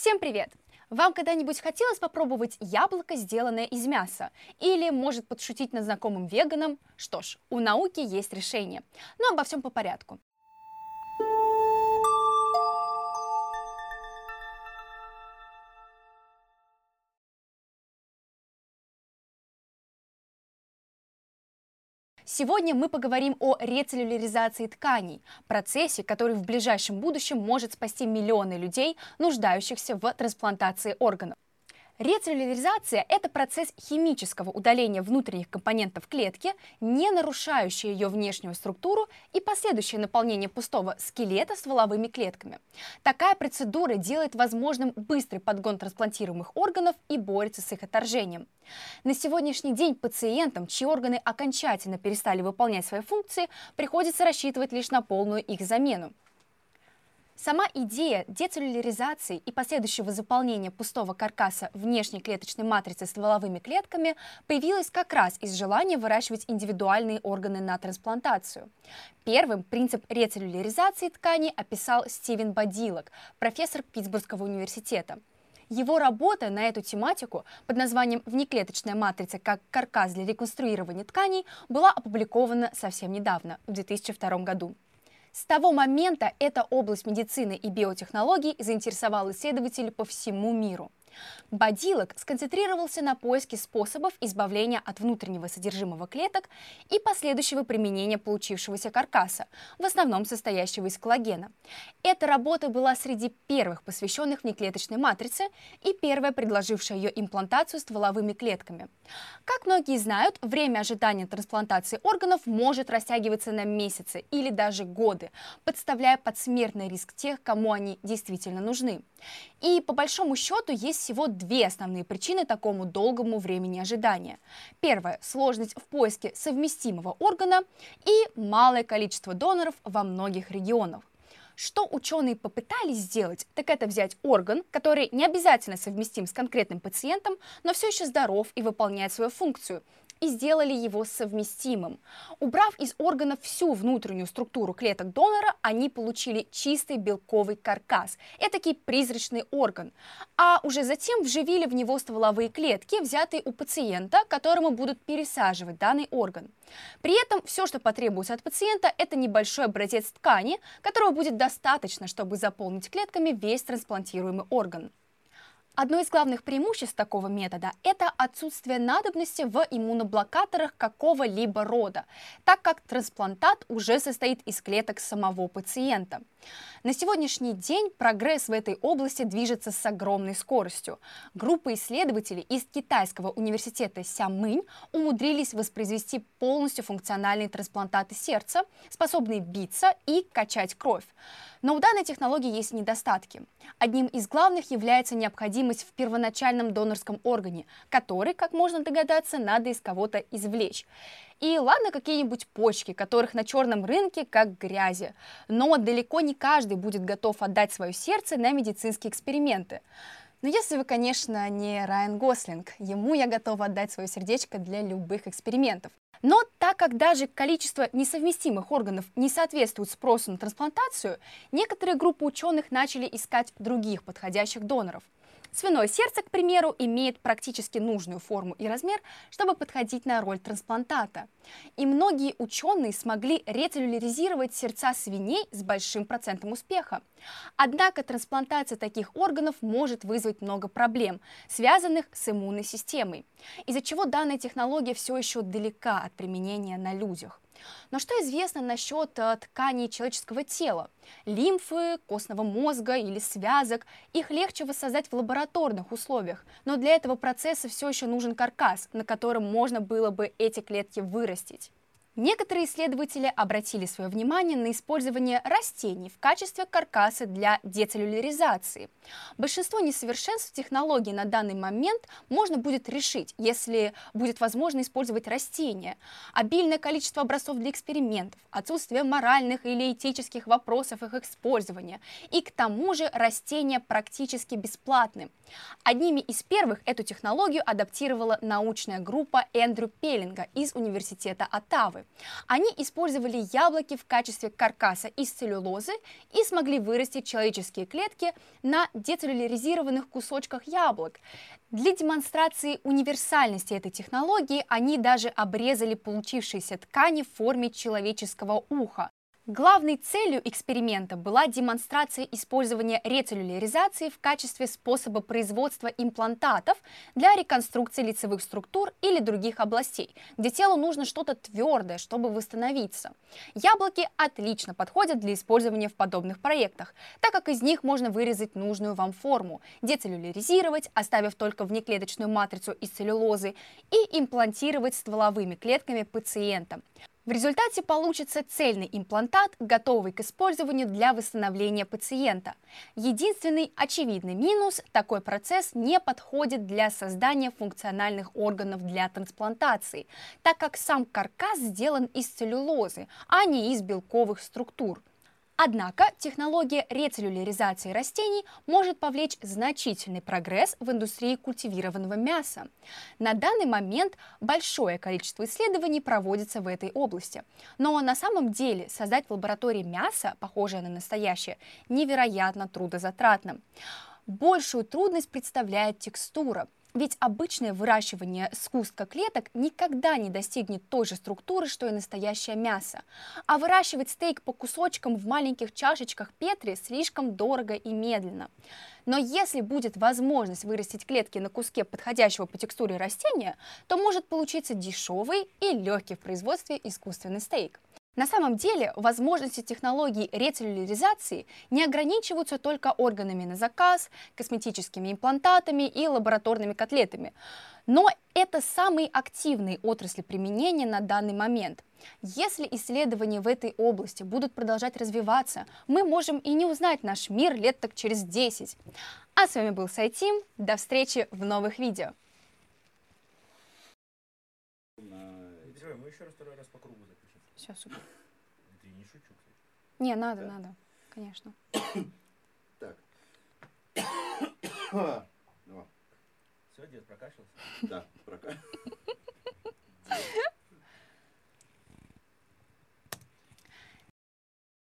Всем привет! Вам когда-нибудь хотелось попробовать яблоко, сделанное из мяса? Или, может, подшутить над знакомым веганом? Что ж, у науки есть решение. Но обо всем по порядку. Сегодня мы поговорим о рецеллюляризации тканей, процессе, который в ближайшем будущем может спасти миллионы людей, нуждающихся в трансплантации органов. Рецеллюляризация – это процесс химического удаления внутренних компонентов клетки, не нарушающий ее внешнюю структуру и последующее наполнение пустого скелета стволовыми клетками. Такая процедура делает возможным быстрый подгон трансплантируемых органов и борется с их отторжением. На сегодняшний день пациентам, чьи органы окончательно перестали выполнять свои функции, приходится рассчитывать лишь на полную их замену. Сама идея децеллюляризации и последующего заполнения пустого каркаса внешней клеточной матрицы стволовыми клетками появилась как раз из желания выращивать индивидуальные органы на трансплантацию. Первым принцип рецеллюляризации тканей описал Стивен Бадилок, профессор Питтсбургского университета. Его работа на эту тематику под названием «Внеклеточная матрица как каркас для реконструирования тканей» была опубликована совсем недавно, в 2002 году. С того момента эта область медицины и биотехнологий заинтересовала исследователей по всему миру. Бодилок сконцентрировался на поиске способов избавления от внутреннего содержимого клеток и последующего применения получившегося каркаса, в основном состоящего из коллагена. Эта работа была среди первых посвященных внеклеточной матрице и первая, предложившая ее имплантацию стволовыми клетками. Как многие знают, время ожидания трансплантации органов может растягиваться на месяцы или даже годы, подставляя под смертный риск тех, кому они действительно нужны. И по большому счету есть всего две основные причины такому долгому времени ожидания. Первое – сложность в поиске совместимого органа и малое количество доноров во многих регионах. Что ученые попытались сделать, так это взять орган, который не обязательно совместим с конкретным пациентом, но все еще здоров и выполняет свою функцию, и сделали его совместимым. Убрав из органов всю внутреннюю структуру клеток донора, они получили чистый белковый каркас, этакий призрачный орган, а уже затем вживили в него стволовые клетки, взятые у пациента, которому будут пересаживать данный орган. При этом все, что потребуется от пациента, это небольшой образец ткани, которого будет достаточно, чтобы заполнить клетками весь трансплантируемый орган. Одно из главных преимуществ такого метода – это отсутствие надобности в иммуноблокаторах какого-либо рода, так как трансплантат уже состоит из клеток самого пациента. На сегодняшний день прогресс в этой области движется с огромной скоростью. Группа исследователей из китайского университета Сямынь умудрились воспроизвести полностью функциональные трансплантаты сердца, способные биться и качать кровь. Но у данной технологии есть недостатки. Одним из главных является необходимость в первоначальном донорском органе, который, как можно догадаться, надо из кого-то извлечь. И ладно какие-нибудь почки, которых на черном рынке как грязи, но далеко не каждый будет готов отдать свое сердце на медицинские эксперименты. Но если вы, конечно, не Райан Гослинг, ему я готова отдать свое сердечко для любых экспериментов. Но так как даже количество несовместимых органов не соответствует спросу на трансплантацию, некоторые группы ученых начали искать других подходящих доноров – Свиное сердце, к примеру, имеет практически нужную форму и размер, чтобы подходить на роль трансплантата. И многие ученые смогли рецеллюляризировать сердца свиней с большим процентом успеха. Однако трансплантация таких органов может вызвать много проблем, связанных с иммунной системой, из-за чего данная технология все еще далека от применения на людях. Но что известно насчет э, тканей человеческого тела? Лимфы, костного мозга или связок, их легче воссоздать в лабораторных условиях, но для этого процесса все еще нужен каркас, на котором можно было бы эти клетки вырастить. Некоторые исследователи обратили свое внимание на использование растений в качестве каркаса для децеллюляризации. Большинство несовершенств технологии на данный момент можно будет решить, если будет возможно использовать растения. Обильное количество образцов для экспериментов, отсутствие моральных или этических вопросов их использования. И к тому же растения практически бесплатны. Одними из первых эту технологию адаптировала научная группа Эндрю Пеллинга из Университета Оттавы. Они использовали яблоки в качестве каркаса из целлюлозы и смогли вырастить человеческие клетки на децеллюляризированных кусочках яблок. Для демонстрации универсальности этой технологии они даже обрезали получившиеся ткани в форме человеческого уха. Главной целью эксперимента была демонстрация использования рецеллюляризации в качестве способа производства имплантатов для реконструкции лицевых структур или других областей, где телу нужно что-то твердое, чтобы восстановиться. Яблоки отлично подходят для использования в подобных проектах, так как из них можно вырезать нужную вам форму, децеллюляризировать, оставив только внеклеточную матрицу из целлюлозы, и имплантировать стволовыми клетками пациента. В результате получится цельный имплантат, готовый к использованию для восстановления пациента. Единственный очевидный минус – такой процесс не подходит для создания функциональных органов для трансплантации, так как сам каркас сделан из целлюлозы, а не из белковых структур. Однако технология рецеллюляризации растений может повлечь значительный прогресс в индустрии культивированного мяса. На данный момент большое количество исследований проводится в этой области. Но на самом деле создать в лаборатории мясо, похожее на настоящее, невероятно трудозатратно. Большую трудность представляет текстура. Ведь обычное выращивание скустка клеток никогда не достигнет той же структуры, что и настоящее мясо. А выращивать стейк по кусочкам в маленьких чашечках Петри слишком дорого и медленно. Но если будет возможность вырастить клетки на куске подходящего по текстуре растения, то может получиться дешевый и легкий в производстве искусственный стейк. На самом деле возможности технологий рецеллюляризации не ограничиваются только органами на заказ, косметическими имплантатами и лабораторными котлетами. Но это самые активные отрасли применения на данный момент. Если исследования в этой области будут продолжать развиваться, мы можем и не узнать наш мир лет так через 10. А с вами был Сайтим. До встречи в новых видео. Мы еще раз второй раз по кругу запишем. Все, супер. Это я не шучу, кстати. Не, надо, да? надо, конечно. Так. Все, дед прокашлялся? Да, прокашлялся.